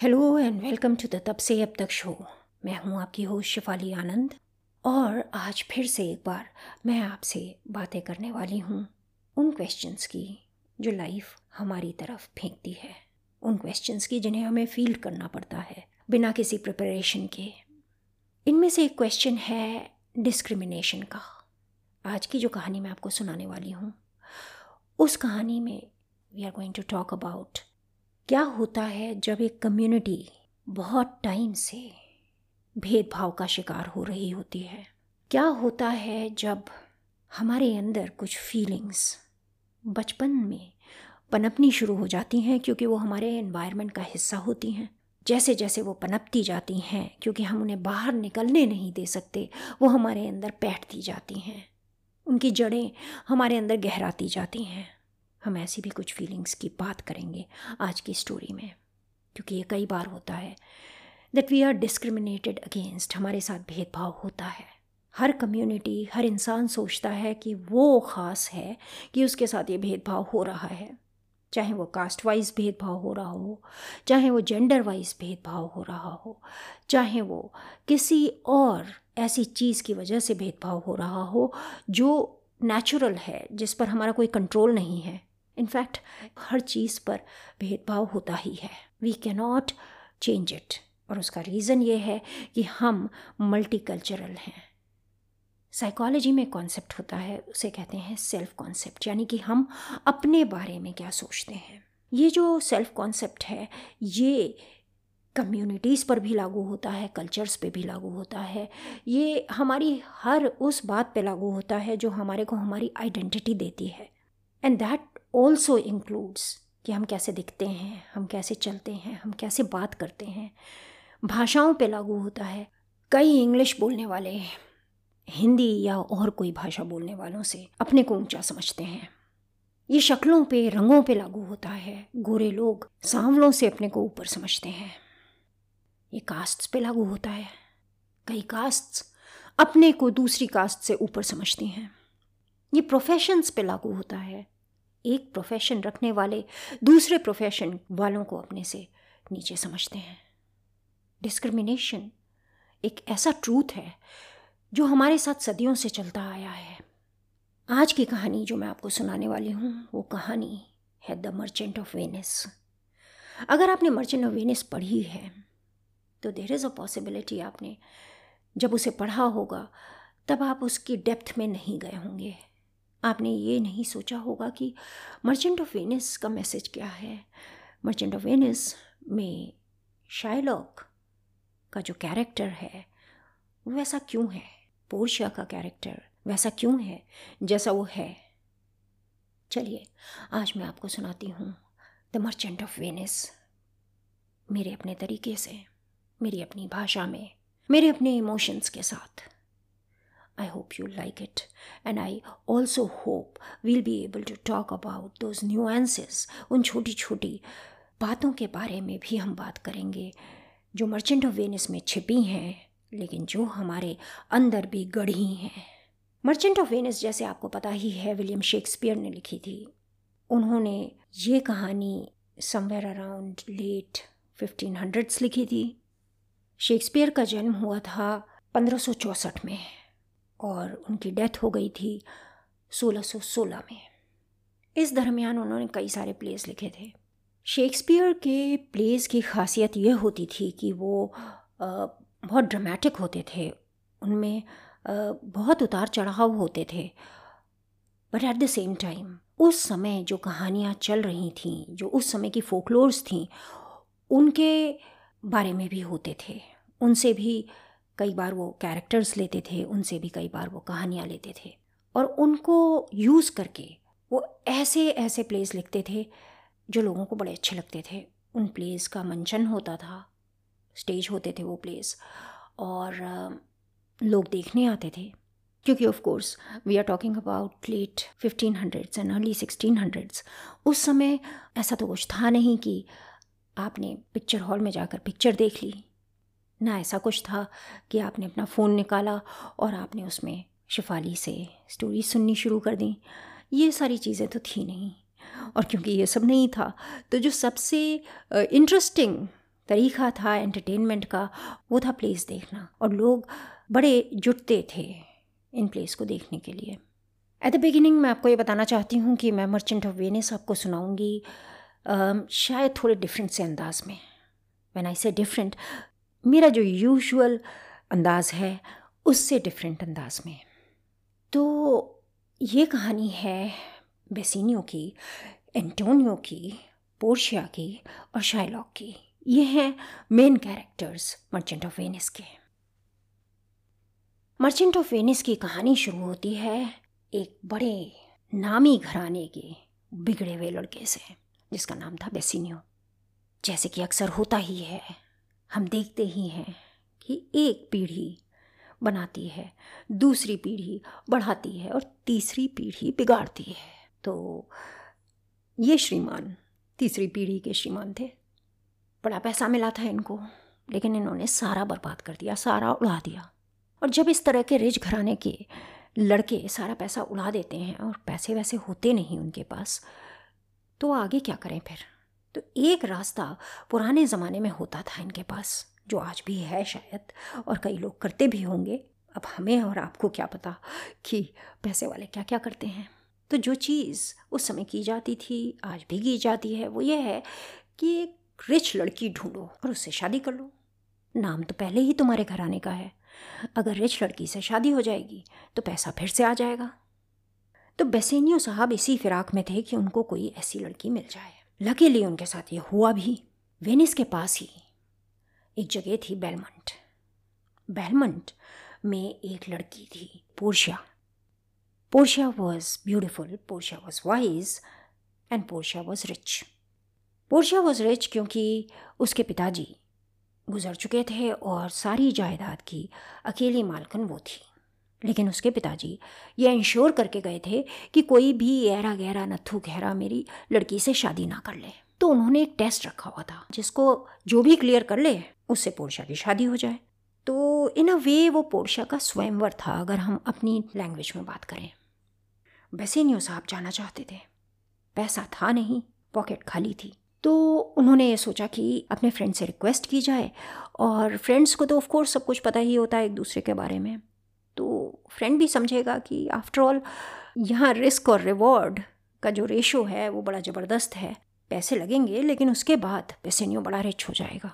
Hello and welcome to the तब से अब तक शो मैं हूँ आपकी होस्ट शिफाली आनंद और आज फिर से एक बार मैं आपसे बातें करने वाली हूँ उन क्वेश्चंस की जो लाइफ हमारी तरफ़ फेंकती है। उन क्वेश्चंस की जिन्हें हमें फील करना पड़ता है बिना किसी प्रिपरेशन के। इनमें से एक क्वेश्चन है डिस्क्रिमिनेशन का। आज की जो कहानी मैं आपको सुनाने वाली हूँ, उस कहानी में we are going to talk about क्या होता है जब एक कम्युनिटी बहुत टाइम से भेदभाव का शिकार हो रही होती है? क्या होता है जब हमारे अंदर कुछ फीलिंग्स बचपन में पनपनी शुरू हो जाती हैं क्योंकि वो हमारे एनवायरनमेंट का हिस्सा होती हैं? जैसे जैसे वो पनपती जाती हैं क्योंकि हम उन्हें बाहर निकलने नहीं दे सकते, वो हमारे अंदर बैठती जाती हैं। उनकी जड़ें हमारे अंदर गहराती जाती हैं। हम ऐसी भी कुछ फीलिंग्स की बात करेंगे आज की स्टोरी में। क्योंकि ये कई बार होता है that we are discriminated against हमारे साथ भेदभाव होता है। हर कम्युनिटी हर इंसान सोचता है कि वो ख़ास है कि उसके साथ ये भेदभाव हो रहा है। चाहे वो कास्ट वाइज भेदभाव हो रहा हो, चाहे वो जेंडर वाइज भेदभाव हो रहा हो, चाहे वो किसी और ऐसी चीज़ की वजह से भेदभाव हो रहा हो जो नेचुरल है, जिस पर हमारा कोई कंट्रोल नहीं है। इनफैक्ट, हर चीज़ पर भेदभाव होता ही है। वी कैनॉट चेंज इट और उसका रीज़न ये है कि हम मल्टीकल्चरल हैं। साइकोलॉजी में कॉन्सेप्ट होता है, उसे कहते हैं सेल्फ कॉन्सेप्ट यानी कि हम अपने बारे में क्या सोचते हैं। ये जो सेल्फ कॉन्सेप्ट है, ये कम्युनिटीज़ पर भी लागू होता है कल्चर्स पे भी लागू होता है। ये हमारी हर उस बात पे लागू होता है जो हमारे को हमारी आइडेंटिटी देती है। एंड दैट ऑल्सो इंक्लूड्स कि हम कैसे दिखते हैं, हम कैसे चलते हैं, हम कैसे बात करते हैं। भाषाओं पे लागू होता है। कई इंग्लिश बोलने वाले, हिंदी या और कोई भाषा बोलने वालों से अपने को ऊँचा समझते हैं। ये शक्लों पे, रंगों पे लागू होता है। गोरे लोग सांवलों से अपने को ऊपर समझते हैं। ये कास्ट्स पे लागू होता है। कई कास्ट्स अपने को दूसरी कास्ट से ऊपर समझती हैं। ये प्रोफेशंस पे लागू होता है। एक प्रोफेशन रखने वाले दूसरे प्रोफेशन वालों को अपने से नीचे समझते हैं। डिस्क्रिमिनेशन एक ऐसा ट्रूथ है जो हमारे साथ सदियों से चलता आया है। आज की कहानी जो मैं आपको सुनाने वाली हूँ, वो कहानी है द मर्चेंट ऑफ़ वेनिस अगर आपने मर्चेंट ऑफ़ वेनिस पढ़ी है तो देर इज़ अ पॉसिबिलिटी आपने जब उसे पढ़ा होगा, तब आप उसकी डेप्थ में नहीं गए होंगे। आपने ये नहीं सोचा होगा कि मर्चेंट ऑफ़ वेनिस का मैसेज क्या है? मर्चेंट ऑफ़ वेनिस में शाइलॉक का जो कैरेक्टर है वो वैसा क्यों है? पोर्शिया का कैरेक्टर वैसा क्यों है? जैसा वो है। चलिए, आज मैं आपको सुनाती हूँ द मर्चेंट ऑफ़ वेनिस मेरे अपने तरीके से, मेरी अपनी भाषा में, मेरे अपने इमोशंस के साथ। I hope you'll like it. And I also hope we'll be able to talk about those nuances, उन छोटी छोटी बातों के बारे में भी हम बात करेंगे जो मर्चेंट ऑफ़ वेनिस में छिपी हैं लेकिन जो हमारे अंदर भी गढ़ी हैं। मर्चेंट ऑफ़ वेनिस जैसे आपको पता ही है विलियम शेक्सपियर ने लिखी थी। उन्होंने ये कहानी somewhere around late fifteen hundreds लिखी थी। शेक्सपियर का जन्म हुआ था पंद्रह में। और उनकी डेथ हो गई थी 1616 में। इस दरमियान उन्होंने कई सारे प्लेस लिखे थे। शेक्सपियर के प्लेस की खासियत यह होती थी कि वो बहुत ड्रामेटिक होते थे। उनमें बहुत उतार चढ़ाव होते थे। But at the same time उस समय जो कहानियाँ चल रही थीं, जो उस समय की फोकलोर्स थीं, उनके बारे में भी होते थे। उनसे भी कई बार वो कैरेक्टर्स लेते थे, उनसे भी कई बार वो कहानियाँ लेते थे। और उनको यूज़ करके वो ऐसे ऐसे प्लेस लिखते थे, जो लोगों को बड़े अच्छे लगते थे। उन प्लेस का मंचन होता था स्टेज होते थे वो प्लेस और लोग देखने आते थे, क्योंकि of course we are talking about late fifteen hundreds and early sixteen hundreds उस समय ऐसा तो कुछ था नहीं कि आपने पिक्चर हॉल में जाकर पिक्चर देख ली। ना ऐसा कुछ था कि आपने अपना फ़ोन निकाला और आपने उसमें शिफाली से स्टोरी सुननी शुरू कर दी। ये सारी चीज़ें तो थी नहीं। और क्योंकि ये सब नहीं था तो जो सबसे इंटरेस्टिंग तरीका था एंटरटेनमेंट का, वो था प्लेस देखना। और लोग बड़े जुटते थे इन प्लेस को देखने के लिए। एट द बिगिनिंग मैं आपको ये बताना चाहती हूँ कि मैं मर्चेंट ऑफ़ वेनिस आपको सुनाऊँगी शायद थोड़े डिफरेंट से अंदाज में। वैन आई से डिफरेंट मेरा जो यूजुअल अंदाज है, उससे डिफरेंट अंदाज में। तो ये कहानी है बेसिनियो की, एंटोनियो की, पोर्शिया की और शाइलॉक की। ये हैं main characters Merchant of Venice के। मर्चेंट ऑफ़ वेनिस की कहानी शुरू होती है एक बड़े नामी घराने के बिगड़े हुए लड़के से, जिसका नाम था बेसिनियो। जैसे कि अक्सर होता ही है। हम देखते ही हैं कि एक पीढ़ी बनाती है, दूसरी पीढ़ी बढ़ाती है और तीसरी पीढ़ी बिगाड़ती है। तो ये श्रीमान, तीसरी पीढ़ी के श्रीमान थे। बड़ा पैसा मिला था इनको, लेकिन इन्होंने सारा बर्बाद कर दिया, सारा उड़ा दिया। और जब इस तरह के रिच घराने के लड़के सारा पैसा उड़ा देते हैं और पैसे वैसे होते नहीं उनके पास तो आगे क्या करें फिर? तो एक रास्ता पुराने ज़माने में होता था इनके पास, जो आज भी है शायद, और कई लोग करते भी होंगे। अब हमें और आपको क्या पता कि पैसे वाले क्या क्या करते हैं। तो जो चीज़ उस समय की जाती थी, आज भी की जाती है, वो ये है कि एक रिच लड़की ढूंढो और उससे शादी कर लो। नाम तो पहले ही तुम्हारे घर आने का है। अगर रिच लड़की से शादी हो जाएगी तो पैसा फिर से आ जाएगा। तो बेसेनियो साहब इसी फिराक में थे कि उनको कोई ऐसी लड़की मिल जाए। लकीली उनके साथ ये हुआ भी, वेनिस के पास ही। एक जगह थी बेलमंट। बेलमंट में एक लड़की थी, Portia. Portia was beautiful Portia was wise and Portia was rich Portia was rich क्योंकि उसके पिताजी गुजर चुके थे और सारी जायदाद की अकेली मालकन वो थी। लेकिन उसके पिताजी ये इंश्योर करके गए थे कि कोई भी ऐरा गहरा नथु गहरा मेरी लड़की से शादी ना कर ले। तो उन्होंने एक टेस्ट रखा हुआ था, जिसको जो भी क्लियर कर ले, उससे पोर्शा की शादी हो जाए। तो इन अ वे वो पोर्शा का स्वयंवर था, अगर हम अपनी लैंग्वेज में बात करें। बेसेनियो साहब जाना चाहते थे। पैसा था नहीं पॉकेट खाली थी। तो उन्होंने ये सोचा कि अपने फ्रेंड से रिक्वेस्ट की जाए, और फ्रेंड्स को तो ऑफकोर्स सब कुछ पता ही होता है एक दूसरे के बारे में। फ्रेंड भी समझेगा कि आफ्टर ऑल यहाँ रिस्क और रिवॉर्ड का जो रेशो है, वो बड़ा ज़बरदस्त है। पैसे लगेंगे, लेकिन उसके बाद बेसेनियो बड़ा रिच हो जाएगा।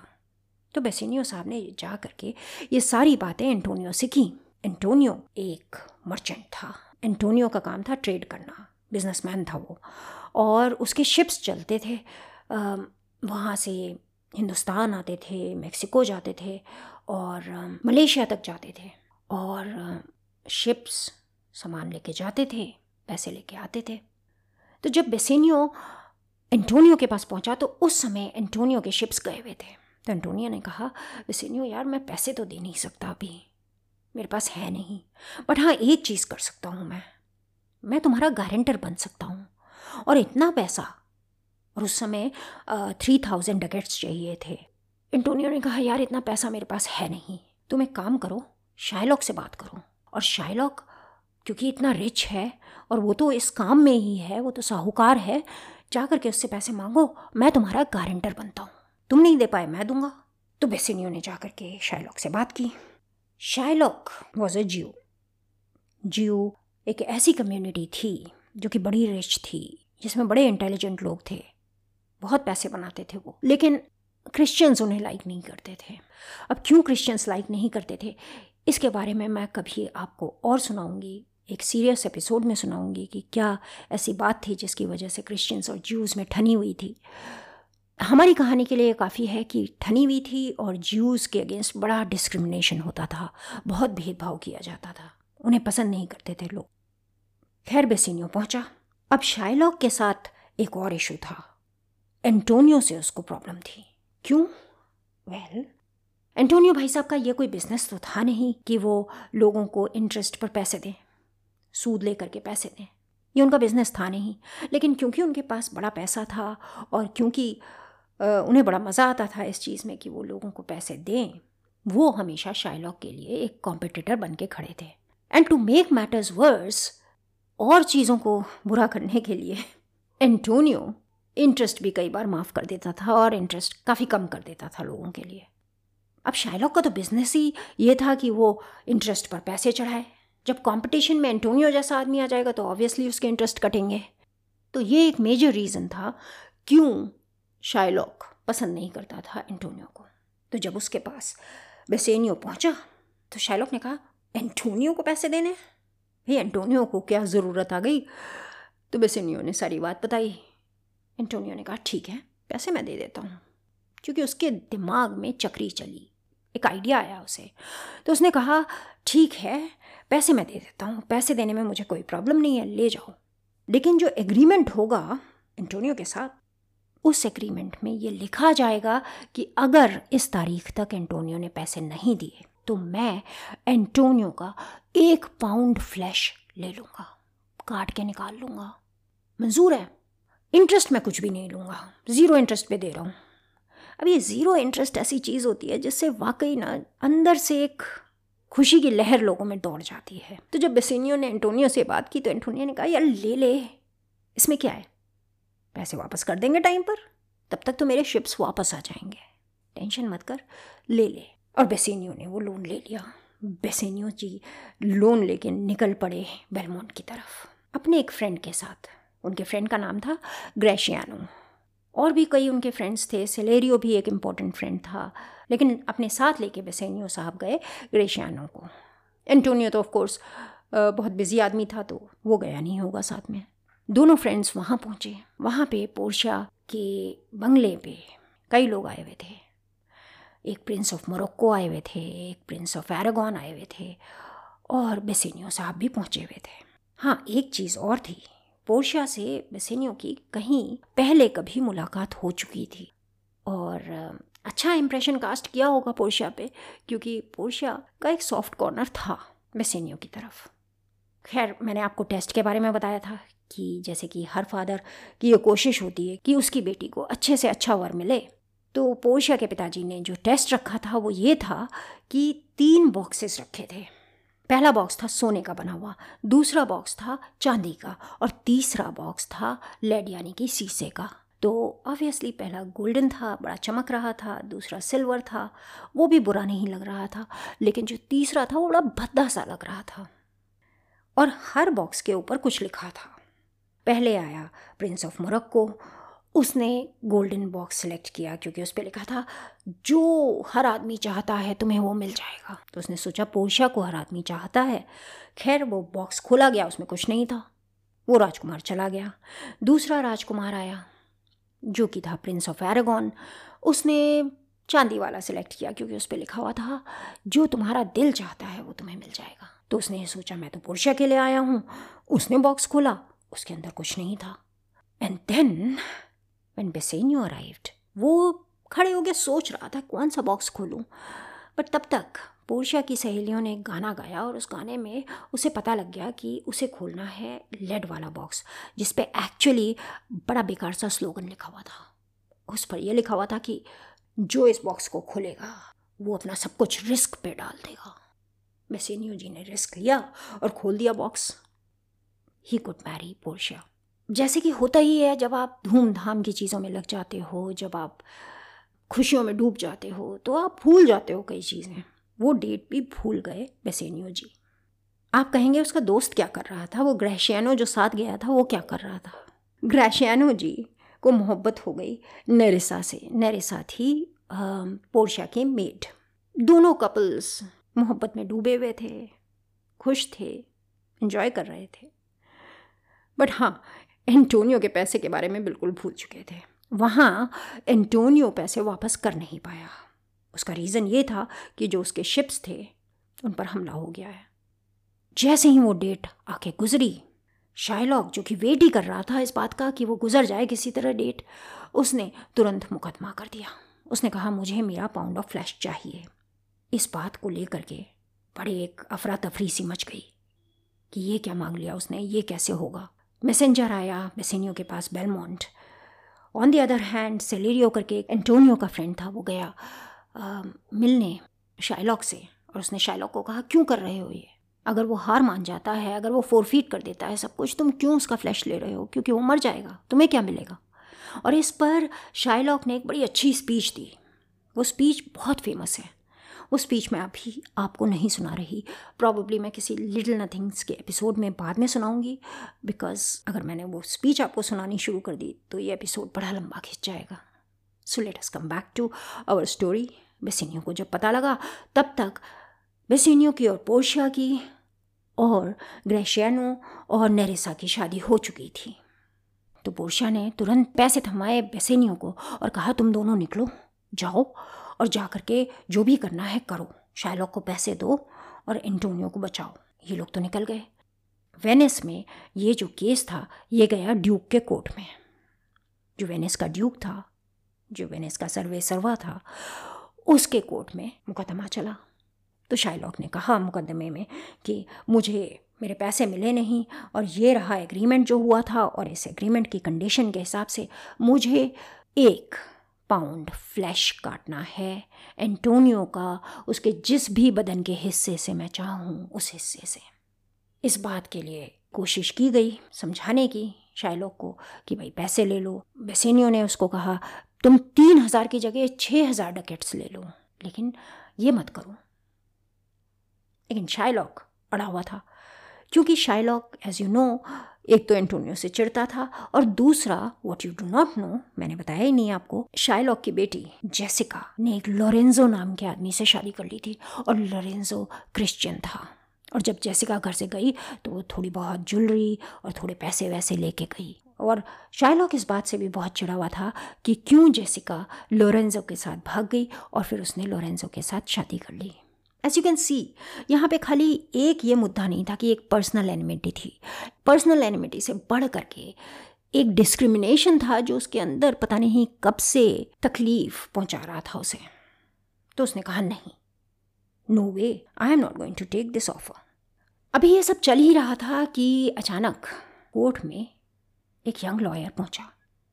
तो बेसिनियो साहब ने जा करके ये सारी बातें एंटोनियो से की। एंटोनियो एक मर्चेंट था। एंटोनियो का काम था ट्रेड करना। बिजनेसमैन था वो। और उसके शिप्स चलते थे। वहाँ से हिंदुस्तान आते थे मेक्सिको जाते थे और मलेशिया तक जाते थे। और शिप्स सामान लेके जाते थे, पैसे लेके आते थे। तो जब बेसेनियो एंटोनियो के पास पहुँचा तो उस समय एंटोनियो के शिप्स गए हुए थे। तो एंटोनियो ने कहा, बेसेनियो, यार, मैं पैसे तो दे नहीं सकता अभी। मेरे पास है नहीं। बट हाँ एक चीज़ कर सकता हूँ मैं। मैं तुम्हारा गारंटर बन सकता हूँ। और इतना पैसा, और उस समय थ्री थाउज़ेंड डकेट्स चाहिए थे। एंटोनियो ने कहा, यार, इतना पैसा मेरे पास है नहीं। तुम एक काम करो, शायलॉक से बात करो। और शाइलॉक क्योंकि इतना रिच है, और वो तो इस काम में ही है, वो तो साहूकार है, जा करके उससे पैसे मांगो, मैं तुम्हारा गारंटर बनता हूँ। तुम नहीं दे पाए, मैं दूँगा। तो बेसिनियो ने जा करके शाइलॉक से बात की। Shylock was a Jio Jio एक ऐसी कम्युनिटी थी, जो कि बड़ी रिच थी, जिसमें बड़े इंटेलिजेंट लोग थे। बहुत पैसे बनाते थे वो। लेकिन क्रिश्चियंस उन्हें लाइक नहीं करते थे। अब क्यों क्रिश्चियंस लाइक नहीं करते थे? इसके बारे में मैं कभी आपको और सुनाऊँगी एक सीरियस एपिसोड में सुनाऊँगी कि क्या ऐसी बात थी जिसकी वजह से क्रिश्चियंस और ज्यूज़ में ठनी हुई थी। हमारी कहानी के लिए काफ़ी है कि ठनी हुई थी और ज्यूज़ के अगेंस्ट बड़ा डिस्क्रिमिनेशन होता था बहुत भेदभाव किया जाता था उन्हें पसंद नहीं करते थे लोग। खैर बेसिनियो पहुँचा। अब शाइलॉक के साथ एक और इशू था। एंटोनियो से उसको प्रॉब्लम थी। क्यों? वेल well, एंटोनियो भाई साहब का ये कोई बिज़नेस तो था नहीं कि वो लोगों को इंटरेस्ट पर पैसे दें, सूद लेकर के पैसे दें। ये उनका बिज़नेस था नहीं। लेकिन क्योंकि उनके पास बड़ा पैसा था और क्योंकि उन्हें बड़ा मज़ा आता था इस चीज़ में कि वो लोगों को पैसे दें, वो हमेशा शाइलॉक के लिए एक कॉम्पिटिटर बन के खड़े थे। And to make matters worse और चीज़ों को बुरा करने के लिए एंटोनियो इंटरेस्ट भी कई बार माफ़ कर देता था और इंटरेस्ट काफ़ी कम कर देता था लोगों के लिए। अब शाइलॉक का तो बिज़नेस ही ये था कि वो इंटरेस्ट पर पैसे चढ़ाए। जब कंपटीशन में एंटोनियो जैसा आदमी आ जाएगा तो ऑब्वियसली उसके इंटरेस्ट कटेंगे। तो ये एक मेजर रीज़न था क्यों शाइलॉक पसंद नहीं करता था एंटोनियो को। तो जब उसके पास बेसेनियो पहुँचा तो शाइलॉक ने कहा एंटोनियो को पैसे देने भाई एंटोनियो को क्या ज़रूरत आ गई? तो बेसेनियो ने सारी बात बताई। एंटोनियो ने कहा, ठीक है, पैसे मैं दे देता हूँ, क्योंकि उसके दिमाग में चक्री चली। एक आइडिया आया उसे। तो उसने कहा, ठीक है, पैसे मैं दे देता हूँ, पैसे देने में मुझे कोई प्रॉब्लम नहीं है, ले जाओ। लेकिन जो एग्रीमेंट होगा एंटोनियो के साथ, उस एग्रीमेंट में ये लिखा जाएगा कि अगर इस तारीख तक एंटोनियो ने पैसे नहीं दिए तो मैं एंटोनियो का एक पाउंड फ्लैश ले लूँगा, काट के निकाल लूँगा। मंजूर है इंटरेस्ट मैं कुछ भी नहीं लूँगा ज़ीरो इंटरेस्ट पे दे रहा हूँ। अब ये ज़ीरो इंटरेस्ट ऐसी चीज़ होती है जिससे वाकई ना अंदर से एक खुशी की लहर लोगों में दौड़ जाती है। तो जब बेसिनियो ने एंटोनियो से बात की तो एंटोनियो ने कहा, यार, ले ले, इसमें क्या है? पैसे वापस कर देंगे टाइम पर, तब तक तो मेरे शिप्स वापस आ जाएँगे। टेंशन मत कर, ले ले। और बेसिनियो ने वो लोन ले लिया। बेसिनियो जी लोन लेके निकल पड़े बेलमोंट की तरफ़। अपने एक फ्रेंड के साथ, उनके फ्रेंड का नाम था ग्रेशियानो और भी कई उनके फ्रेंड्स थे सेलेरियो भी एक इंपॉर्टेंट फ्रेंड था, लेकिन अपने साथ लेके बेसेनियो साहब गए ग्रेशियानो को। एंटोनियो तो ऑफकोर्स बहुत बिज़ी आदमी था तो वो गया नहीं होगा साथ में। दोनों फ्रेंड्स वहाँ पहुँचे। वहाँ पे पोर्शिया के बंगले पे कई लोग आए हुए थे। एक प्रिंस ऑफ़ मोरक्को आए हुए थे, एक प्रिंस ऑफ़ एरागॉन आए हुए थे और बेसेनियो साहब भी पहुँचे हुए थे। हाँ एक चीज़ और थी पोर्शिया से बेसेनियो की कहीं पहले कभी मुलाकात हो चुकी थी। और अच्छा इम्प्रेशन कास्ट किया होगा पोर्शिया पे, क्योंकि पोर्शिया का एक सॉफ्ट कॉर्नर था बेसेनियो की तरफ़। खैर, मैंने आपको टेस्ट के बारे में बताया था कि जैसे कि हर फादर की ये कोशिश होती है कि उसकी बेटी को अच्छे से अच्छा वर मिले। तो पोर्शिया के पिताजी ने जो टेस्ट रखा था वो ये था कि तीन बॉक्सेस रखे थे। पहला बॉक्स था सोने का बना हुआ, दूसरा बॉक्स था चांदी का और तीसरा बॉक्स था लेड यानी कि शीशे का। तो ऑब्वियसली पहला गोल्डन था, बड़ा चमक रहा था, दूसरा सिल्वर था, वो भी बुरा नहीं लग रहा था, लेकिन जो तीसरा था वो बड़ा भद्दा सा लग रहा था। और हर बॉक्स के ऊपर कुछ लिखा था। पहले आया प्रिंस ऑफ़ मोरक्को उसने गोल्डन बॉक्स सेलेक्ट किया क्योंकि उस पर लिखा था, जो हर आदमी चाहता है तुम्हें वो मिल जाएगा। तो उसने सोचा, पोर्शा को हर आदमी चाहता है। खैर, वो बॉक्स खोला गया, उसमें कुछ नहीं था। वो राजकुमार चला गया। दूसरा राजकुमार आया, जो कि था प्रिंस ऑफ़ एरागॉन उसने चांदी वाला सिलेक्ट किया क्योंकि उस पर लिखा हुआ था, जो तुम्हारा दिल चाहता है वो तुम्हें मिल जाएगा। तो उसने ये सोचा, मैं तो पुरुषा के लिए आया हूँ। उसने बॉक्स खोला, उसके अंदर कुछ नहीं था। And then when Bassanio arrived वो खड़े हो होकर सोच रहा था, कौन सा बॉक्स खोलूँ? बट तब तक पोर्शिया की सहेलियों ने गाना गाया और उस गाने में उसे पता लग गया कि उसे खोलना है लेड वाला बॉक्स जिस पे एक्चुअली बड़ा बेकार सा स्लोगन लिखा हुआ था। उस पर यह लिखा हुआ था कि जो इस बॉक्स को खोलेगा, वो अपना सब कुछ रिस्क पे डाल देगा। बेसेनियो जी ने रिस्क लिया और खोल दिया बॉक्स ही कुड मैरी पोर्शिया जैसे कि होता ही है, जब आप धूमधाम की चीज़ों में लग जाते हो, जब आप खुशियों में डूब जाते हो तो आप भूल जाते हो कई चीज़ें। वो डेट भी भूल गए, बेसेनियो जी। आप कहेंगे, उसका दोस्त क्या कर रहा था? वो ग्रैशियानो जो साथ गया था, वो क्या कर रहा था? ग्रैशियानो जी को मोहब्बत हो गई नरिसा से। नरिसा थी पोर्शा के मेड। दोनों कपल्स मोहब्बत में डूबे हुए थे, खुश थे इन्जॉय कर रहे थे। बट हाँ एंटोनियो के पैसे के बारे में बिल्कुल भूल चुके थे। वहाँ एंटोनियो पैसे वापस कर नहीं पाया। उसका रीज़न ये था कि जो उसके शिप्स थे, उन पर हमला हो गया है। जैसे ही वो डेट आके गुजरी शाइलॉक जो कि वेट ही कर रहा था इस बात का कि वो गुजर जाए किसी तरह डेट उसने तुरंत मुकदमा कर दिया। उसने कहा, मुझे मेरा पाउंड ऑफ़ फ्लैश चाहिए। इस बात को लेकर के बड़े एक अफरा तफरी सी मच गई कि ये क्या मांग लिया उसने, ये कैसे होगा? मैसेंजर आया बेसेनियो के पास Belmont on the other hand Salerio करके एंटोनियो का फ्रेंड था वो गया आ, मिलने शाइलॉक से और उसने शाइलॉक को कहा क्यों कर रहे हो ये? अगर वो हार मान जाता है अगर वो फोरफीट कर देता है सब कुछ तुम क्यों उसका फ्लैश ले रहे हो? क्योंकि वो मर जाएगा तुम्हें क्या मिलेगा? और इस पर शाइलॉक ने एक बड़ी अच्छी स्पीच दी। वो स्पीच बहुत फ़ेमस है। वो स्पीच मैं अभी आपको नहीं सुना रही। प्रॉब्ली मैं किसी लिटिल नथिंग्स के एपिसोड में बाद में सुनाऊँगी बिकॉज़ अगर मैंने वो स्पीच आपको सुनानी शुरू कर दी तो ये एपिसोड बड़ा लंबा खिंच जाएगा। So let us come back to our story Bassanio को जब पता लगा, तब तक बेसिनियो की और पोर्शिया की और ग्रेशियानो और नेरेसा की शादी हो चुकी थी। तो पोर्शिया ने तुरंत पैसे थमाए बेसेनियो को और कहा, तुम दोनों निकलो, जाओ और जा कर के जो भी करना है करो। शायलॉक को पैसे दो और एंटोनियो को बचाओ। ये लोग तो निकल गए। वेनिस में ये जो केस था, ये गया ड्यूक के कोर्ट में। जो वेनिस का ड्यूक था, जो वेनिस का सर्वे सर्वा था, उसके कोर्ट में मुकदमा चला। तो शाइलॉक ने कहा मुकदमे में कि मुझे, मेरे पैसे मिले नहीं और ये रहा एग्रीमेंट जो हुआ था और इस एग्रीमेंट की कंडीशन के हिसाब से मुझे एक पाउंड फ्लैश काटना है। एंटोनियो का उसके जिस भी बदन के हिस्से से मैं चाहूँ, उस हिस्से से। इस बात के लिए कोशिश की गई समझाने की शायलोक को कि भाई पैसे ले लो। बेसेनियो ने उसको कहा, तुम तीन हज़ार की जगह छः हज़ार डकेट्स ले लो, लेकिन ये मत करो। लेकिन शायलॉक अड़ा हुआ था, क्योंकि शायलॉक एज यू नो एक तो एंटोनियो से चिढ़ता था और दूसरा what you do not know मैंने बताया ही नहीं आपको शायलॉक की बेटी जेसिका ने एक लोरेंजो नाम के आदमी से शादी कर ली थी और लोरेंजो क्रिश्चियन था। और जब जेसिका घर से गई तो वो थोड़ी बहुत ज्वेलरी और थोड़े पैसे वैसे लेके गई। और शायलॉक इस बात से भी बहुत चिड़ा हुआ था कि क्यों जेसिका लोरेंजो के साथ भाग गई और फिर उसने लोरेंजो के साथ शादी कर ली। एज यू कैन सी यहाँ पे खाली एक ये मुद्दा नहीं था कि एक पर्सनल एनिमिटी थी। पर्सनल एनिमिटी से बढ़ करके एक डिस्क्रिमिनेशन था जो उसके अंदर पता नहीं कब से तकलीफ़ पहुँचा रहा था उसे। तो उसने कहा, नहीं no way I am not going to take this offer अभी ये सब चल ही रहा था कि अचानक कोर्ट में एक यंग लॉयर पहुँचा।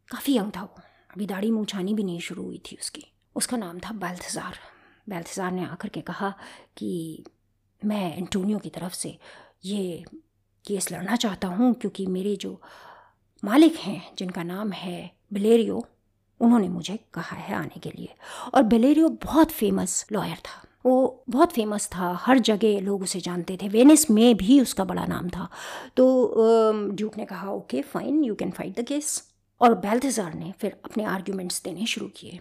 काफ़ी यंग था वो। अभी दाढ़ी मूछानी भी नहीं शुरू हुई थी उसकी। उसका नाम था बैल्थजार। बैल्थजार ने आकर के कहा कि मैं एंटोनियो की तरफ़ से ये केस लड़ना चाहता हूँ, क्योंकि मेरे जो मालिक हैं, जिनका नाम है बिलेरियो, उन्होंने मुझे कहा है आने के लिए। और बिलेरियो बहुत फ़ेमस लॉयर था। वो बहुत फ़ेमस था, हर जगह लोग उसे जानते थे। वेनिस में भी उसका बड़ा नाम था। तो ड्यूक ने कहा okay fine you can fight the case और बैल्थजार ने फिर अपने आर्ग्यूमेंट्स देने शुरू किए।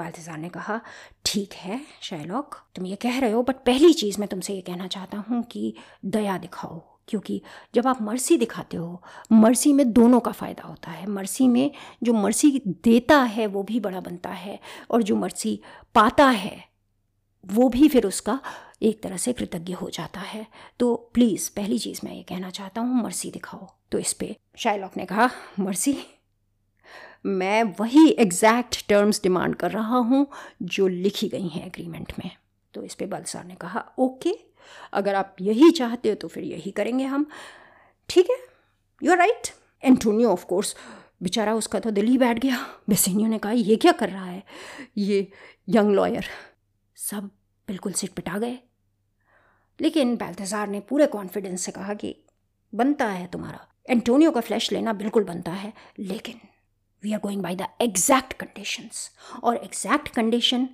बाल्थजार ने कहा, ठीक है, शायलॉक, तुम ये कह रहे हो बट पहली चीज़ मैं तुमसे ये कहना चाहता हूँ कि दया दिखाओ, क्योंकि जब आप मर्सी दिखाते हो, मर्सी में दोनों का फ़ायदा होता है। मर्सी में जो मर्सी देता है, वो भी बड़ा बनता है, और जो मर्सी पाता है, वो भी फिर उसका एक तरह से कृतज्ञ हो जाता है। तो प्लीज़ पहली चीज़ मैं ये कहना चाहता हूँ, मर्सी दिखाओ। तो इस पर शायलॉक ने कहा, मर्सी मैं वही एग्जैक्ट टर्म्स डिमांड कर रहा हूँ जो लिखी गई हैं एग्रीमेंट में। तो इस पर बलसार ने कहा ओके अगर आप यही चाहते हो तो फिर यही करेंगे हम। ठीक है you are right Antonio of course बेचारा उसका तो दिल ही बैठ गया। बेसिनियो ने कहा, ये क्या कर रहा है? ये यंग लॉयर सब बिल्कुल सिट पिटा गए। लेकिन बैल्तजार ने पूरे कॉन्फिडेंस से कहा कि बनता है तुम्हारा। एंटोनियो का फ्लैश लेना बिल्कुल बनता है, लेकिन we are going by the exact conditions और एग्जैक्ट कंडीशन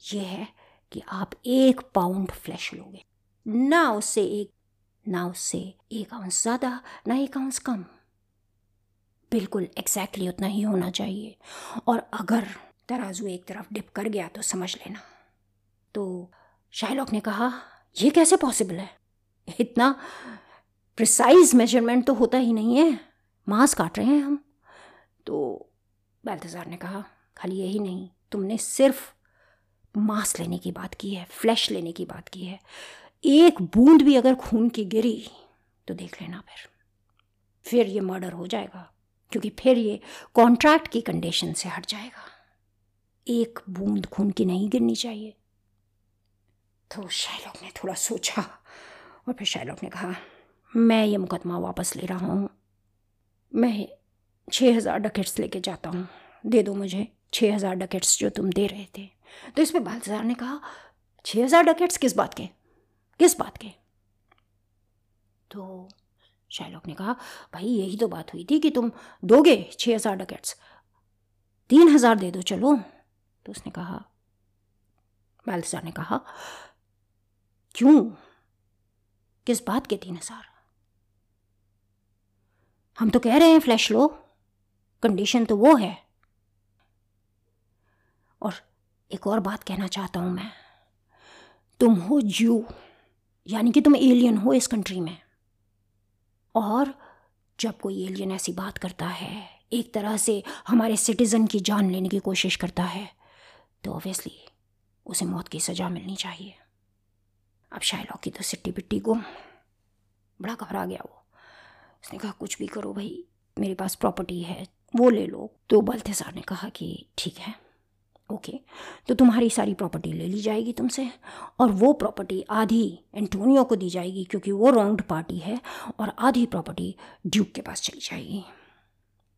ये है कि आप एक पाउंड फ्लैश लोगे। ना उससे एक, ना उससे एक आउंस ज़्यादा, ना एक आउंस कम। बिल्कुल एग्जैक्टली exactly उतना ही होना चाहिए। और अगर तराजू एक तरफ़ डिप कर गया तो समझ लेना। तो शायलॉक ने कहा यह कैसे पॉसिबल है? इतना प्रिसाइज मेज़रमेंट तो होता ही नहीं है। मांस काट रहे हैं हम। तो बैल्तजार ने कहा, खाली यही नहीं, तुमने सिर्फ़ मांस लेने की बात की है फ्लैश लेने की बात की है। एक बूंद भी अगर खून की गिरी तो देख लेना फिर। फिर ये मर्डर हो जाएगा, क्योंकि फिर ये कॉन्ट्रैक्ट की कंडीशन से हट जाएगा। एक बूंद खून की नहीं गिरनी चाहिए। तो शायलॉक ने थोड़ा सोचा और फिर शायलॉक ने कहा, मैं ये मुकदमा वापस ले रहा हूँ। मैं छः हज़ार डकेट्स लेके जाता हूँ। दे दो मुझे छः हज़ार डकेट्स जो तुम दे रहे थे। तो इस पर बालजार ने कहा छः हज़ार डकेट्स किस बात के? किस बात के? तो शायलॉक ने कहा, भाई यही तो बात हुई थी कि तुम दोगे छः हज़ार डकेट्स तीन हज़ार दे दो, चलो। तो उसने कहा बैल्थजार ने कहा, क्यों? किस बात के तीन हज़ार? हम तो कह रहे हैं फ्लैश लो। कंडीशन तो वो है। और एक और बात कहना चाहता हूँ मैं। तुम हो जू यानी कि तुम एलियन हो इस कंट्री में। और जब कोई एलियन ऐसी बात करता है, एक तरह से हमारे सिटीज़न की जान लेने की कोशिश करता है तो ऑब्वियसली उसे मौत की सज़ा मिलनी चाहिए। अब शायलॉक की तो सिट्टी बिट्टी गुम। बड़ा घबरा गया वो। उसने कहा, कुछ भी करो भाई, मेरे पास प्रॉपर्टी है वो ले लो। तो बल्थेसार ने कहा कि, ठीक है, ओके तो तुम्हारी सारी प्रॉपर्टी ले ली जाएगी तुमसे और वो प्रॉपर्टी आधी एंटोनियो को दी जाएगी क्योंकि वो रॉन्ग्ड पार्टी है और आधी प्रॉपर्टी ड्यूक के पास चली जाएगी।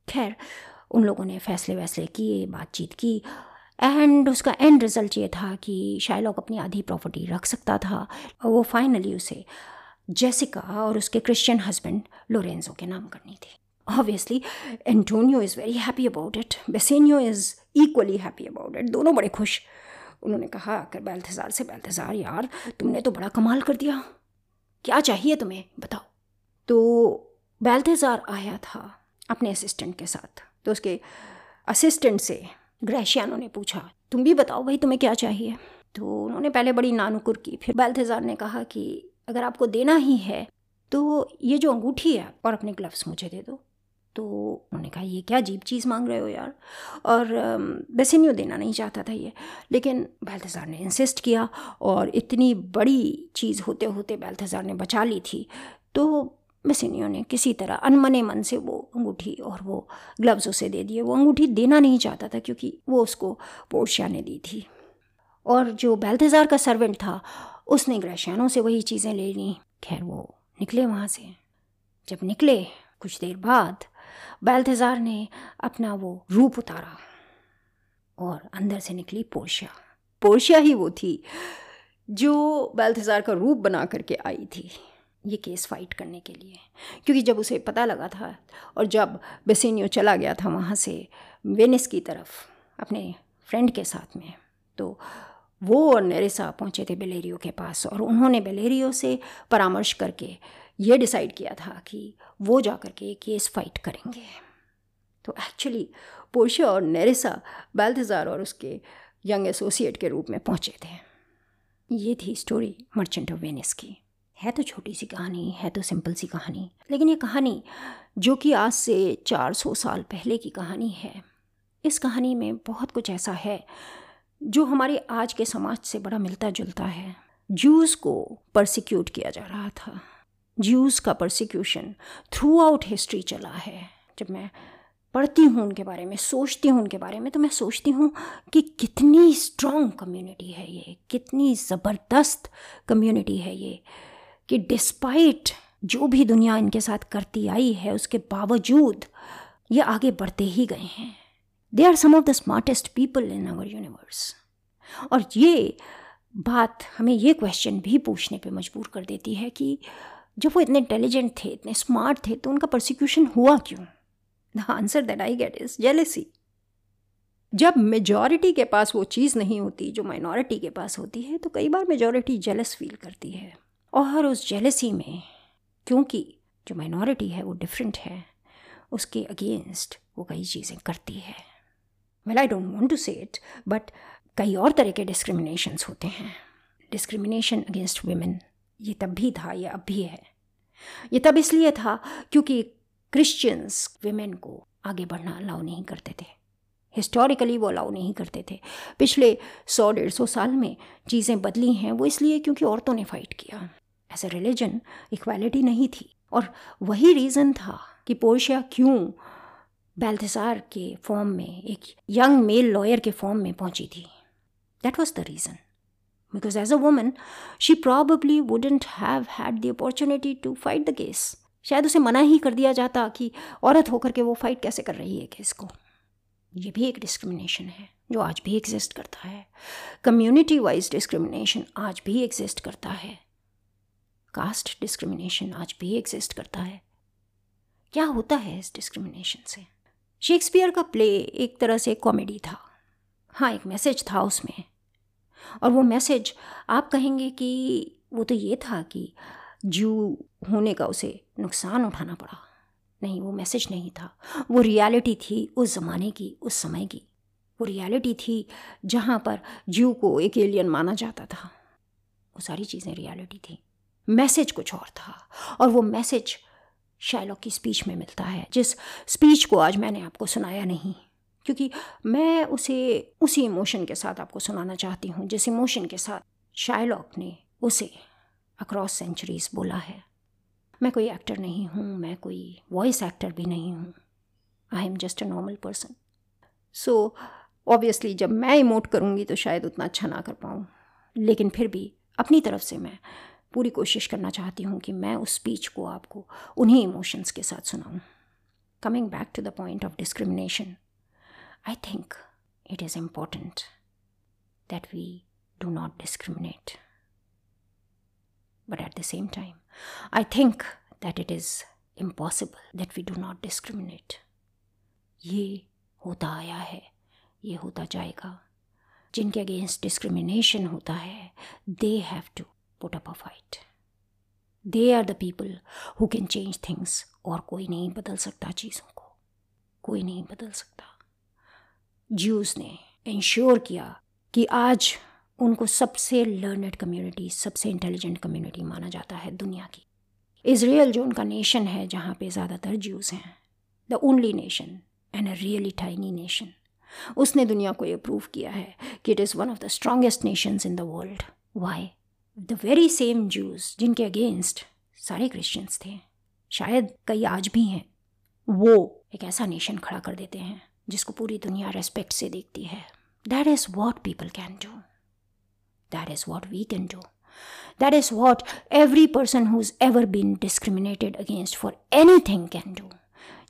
खैर, उन लोगों ने फैसले वैसले किए, बातचीत की एंड उसका एंड रिज़ल्ट ये था कि शायलॉक अपनी आधी प्रॉपर्टी रख सकता था और वो फाइनली उसे जेसिका और उसके क्रिश्चियन हस्बैंड लोरेंजो के नाम करनी थी। Obviously Antonio is very happy about it Bassanio is equally happy about it दोनों बड़े खुश। उन्होंने कहा आकर बैल्थजार से बैल्थजार यार, तुमने तो बड़ा कमाल कर दिया। क्या चाहिए तुम्हें? बताओ। तो बैल्थजार आया था अपने असिस्टेंट के साथ। तो उसके असिस्टेंट से ग्रेशियानो ने पूछा, तुम भी बताओ भाई, तुम्हें क्या चाहिए? तो उन्होंने पहले बड़ी नानुकुर की, फिर बैल्थजार ने कहा कि, अगर आपको देना ही है तो ये जो अंगूठी है और अपने ग्लव्स मुझे दे दो। तो उन्होंने कहा, ये क्या अजीब चीज़ मांग रहे हो यार? और वैसे नहीं देना नहीं चाहता था ये। लेकिन बैल्थजार ने इंसिस्ट किया और इतनी बड़ी चीज़ होते होते बैल्थजार ने बचा ली थी। तो बेसिनियो ने किसी तरह अनमने मन से वो अंगूठी और वो ग्लव्स उसे दे दिए। वो अंगूठी देना नहीं चाहता था क्योंकि वो उसको पोर्शिया ने दी थी। और जो बैल्थजार का सर्वेंट था, उसने ग्रेशियानों से वही चीज़ें ले ली। खैर वो निकले वहाँ से। जब निकले, कुछ देर बाद बैल्थजार ने अपना वो रूप उतारा और अंदर से निकली पोर्शिया। पोर्शिया ही वो थी जो बैल्थजार का रूप बना करके आई थी ये केस फाइट करने के लिए। क्योंकि जब उसे पता लगा था और जब बेसिनियो चला गया था वहाँ से वेनिस की तरफ़ अपने फ्रेंड के साथ में तो वो और नेरेसा पहुँचे थे बेलेरियो के पास और उन्होंने बेलेरियो से परामर्श करके ये डिसाइड किया था कि वो जा कर के केस फाइट करेंगे। तो एक्चुअली पोर्शिया और नेरिसा बैल्थजार और उसके यंग एसोसिएट के रूप में पहुँचे थे। ये थी स्टोरी मर्चेंट ऑफ़ वेनिस की। है तो छोटी सी कहानी, है तो सिंपल सी कहानी, लेकिन ये कहानी जो कि आज से 400 साल पहले की कहानी है, इस कहानी में बहुत कुछ ऐसा है जो हमारे आज के समाज से बड़ा मिलता जुलता है। जूस को परसिक्यूट किया जा रहा था। ज्यूज़ का परसिक्यूशन थ्रू आउट हिस्ट्री चला है। जब मैं पढ़ती हूँ उनके बारे में, सोचती हूँ उनके बारे में तो मैं सोचती हूँ कि कितनी स्ट्रॉन्ग कम्युनिटी है ये, कितनी ज़बरदस्त कम्युनिटी है ये, कि डिस्पाइट जो भी दुनिया इनके साथ करती आई है, उसके बावजूद ये आगे बढ़ते ही गए हैं। They are some of the smartest people in our universe और ये बात हमें ये क्वेश्चन भी पूछने पे मजबूर कर देती है कि जब वो इतने इंटेलिजेंट थे, इतने स्मार्ट थे तो उनका प्रोसिक्यूशन हुआ क्यों? The answer that I get is jealousy जब मेजॉरिटी के पास वो चीज़ नहीं होती, जो माइनॉरिटी के पास होती है तो कई बार मेजॉरिटी जेलस फील करती है। और उस जेलसी में, क्योंकि जो माइनॉरिटी है, वो डिफरेंट है, उसके अगेंस्ट वो कई चीज़ें करती है। Well I don't want to say it but कई और तरह के डिस्क्रिमिनेशंस होते हैं। डिस्क्रिमिनेशन अगेंस्ट वुमेन ये तब भी था, ये अब भी है। ये तब इसलिए था क्योंकि क्रिश्चियंस विमेन को आगे बढ़ना अलाउ नहीं करते थे। हिस्टोरिकली वो अलाउ नहीं करते थे। पिछले सौ, डेढ़ सौ साल में चीज़ें बदली हैं, वो इसलिए क्योंकि औरतों ने फाइट किया। एज ए रिलीजन इक्वालिटी नहीं थी। और वही रीज़न था कि पोर्शिया क्यों बैल्थसार के फॉर्म में, एक यंग मेल लॉयर के फॉर्म में पहुँची थी। That was the reason because as a woman, she probably wouldn't have had the opportunity to fight the case. शायद उसे मना ही कर दिया जाता कि औरत होकर के वो फाइट कैसे कर रही है केस को। ये भी एक डिस्क्रिमिनेशन है, जो आज भी एग्जिस्ट करता है। कम्युनिटी वाइज डिस्क्रिमिनेशन आज भी एग्जिस्ट करता है। कास्ट डिस्क्रिमिनेशन आज भी एग्जिस्ट करता है। क्या होता है इस डिस्क्रिमिनेशन से? शेक्सपियर का प्ले एक तरह से कॉमेडी था। हाँ एक मैसेज था उसमें। और वो मैसेज आप कहेंगे कि वो तो ये था कि जू होने का उसे नुकसान उठाना पड़ा। नहीं, वो मैसेज नहीं था। वो रियलिटी थी उस ज़माने की, उस समय की। वो रियलिटी थी जहाँ पर जू को एक एलियन माना जाता था। वो सारी चीज़ें रियलिटी थी। मैसेज कुछ और था और वो मैसेज शायलॉक की स्पीच में मिलता है, जिस स्पीच को आज मैंने आपको सुनाया नहीं। क्योंकि मैं उसे, उसी इमोशन के साथ आपको सुनाना चाहती हूँ, जिस इमोशन के साथ शायलॉक ने उसे अक्रॉस सेंचुरीज बोला है। मैं कोई एक्टर नहीं हूँ, मैं कोई वॉइस एक्टर भी नहीं हूँ। I am just a normal person so obviously जब मैं इमोट करूँगी तो शायद उतना अच्छा ना कर पाऊँ। लेकिन फिर भी अपनी तरफ़ से मैं पूरी कोशिश करना चाहती हूँ कि मैं उस स्पीच को आपको उन्हीं इमोशंस के साथ सुनाऊँ। Coming back to the point of discrimination I think it is important that we do not discriminate but at the same time, I think that it is impossible that we do not discriminate. ये होता आया है ये होता जाएगा। जिनके against discrimination होता है they have to put up a fight they are the people who can change things और कोई नहीं बदल सकता चीज़ों को। कोई नहीं बदल सकता। ज्यूस ने इंश्योर किया कि आज उनको सबसे लर्नड कम्युनिटी सबसे इंटेलिजेंट कम्युनिटी माना जाता है दुनिया की। इसराइल जो उनका नेशन है, जहाँ पे ज़्यादातर ज्यूज़ हैं the only nation and a really tiny nation उसने दुनिया को ये प्रूव किया है कि it is one of the strongest nations in the world why the very same Jews जिनके अगेंस्ट सारे क्रिश्चियंस थे, शायद कई आज भी हैं, वो एक ऐसा नेशन खड़ा कर देते हैं। जिसको पूरी दुनिया रेस्पेक्ट से देखती है। That is what people can do That is what we can do. That is what every person ever been discriminated against for anything can do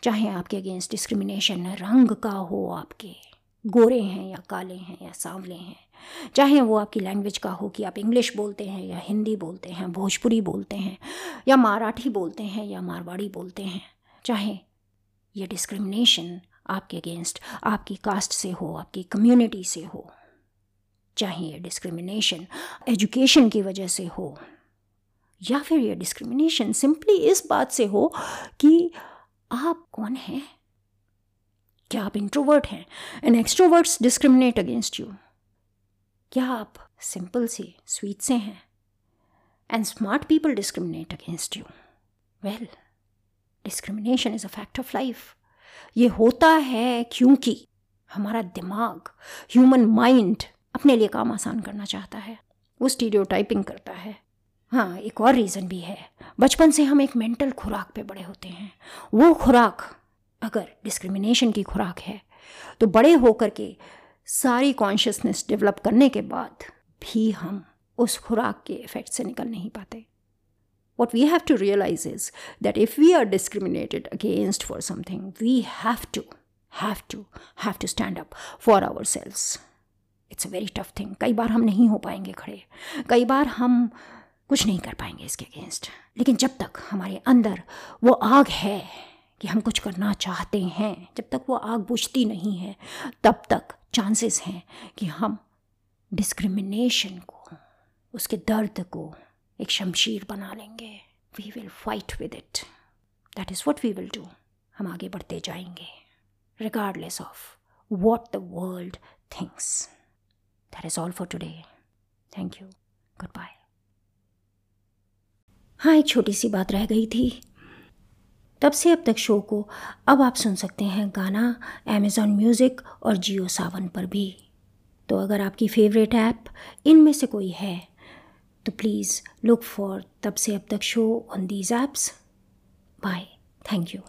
चाहे आपके अगेंस्ट डिस्क्रिमिनेशन रंग का हो आपके, गोरे हैं या काले हैं या सांवले हैं। चाहे वो आपकी लैंग्वेज का हो कि आप इंग्लिश बोलते हैं या हिंदी बोलते हैं, भोजपुरी बोलते हैं, या मराठी बोलते हैं या मारवाड़ी बोलते हैं। चाहे ये डिस्क्रिमिनेशन आपके अगेंस्ट आपकी कास्ट से हो, आपकी कम्युनिटी से हो, चाहे ये डिस्क्रिमिनेशन एजुकेशन की वजह से हो, या फिर ये डिस्क्रिमिनेशन सिंपली इस बात से हो कि आप कौन हैं? क्या आप इंट्रोवर्ट हैं? And extroverts discriminate against you क्या आप सिंपल से स्वीट से हैं? And smart people discriminate against you well discrimination is a fact of life ये होता है क्योंकि हमारा दिमाग ह्यूमन माइंड अपने लिए काम आसान करना चाहता है। वो स्टीडियो टाइपिंग करता है। हाँ एक और रीज़न भी है। बचपन से हम एक मेंटल खुराक पे बड़े होते हैं। वो खुराक, अगर डिस्क्रिमिनेशन की खुराक है तो बड़े होकर के सारी कॉन्शियसनेस डेवलप करने के बाद भी हम उस खुराक के इफ़ेक्ट से निकल नहीं पाते। What we have to realize is that if we are discriminated against for something, we have to have to have to stand up for ourselves. It's a very tough thing कई बार हम नहीं हो पाएँगे खड़े। कई बार हम कुछ नहीं कर पाएँगे इसके अगेंस्ट लेकिन जब तक हमारे अंदर वो आग है कि हम कुछ करना चाहते हैं, जब तक वो आग बुझती नहीं है, तब तक चांसेस हैं कि हम डिस्क्रिमिनेशन को, उसके दर्द को एक शमशीर बना लेंगे। We will fight with it that is what we will do हम आगे बढ़ते जाएँगे। Regardless of what the world thinks that is all for for thank you goodbye हाँ एक छोटी सी बात रह गई थी। तब से अब तक शो को अब आप सुन सकते हैं गाना अमेज़ॉन म्यूज़िक और जियो सावन पर भी। तो अगर आपकी फेवरेट ऐप इनमें से कोई है to please look for Tabse Ab Tak Show on these apps. Bye. Thank you.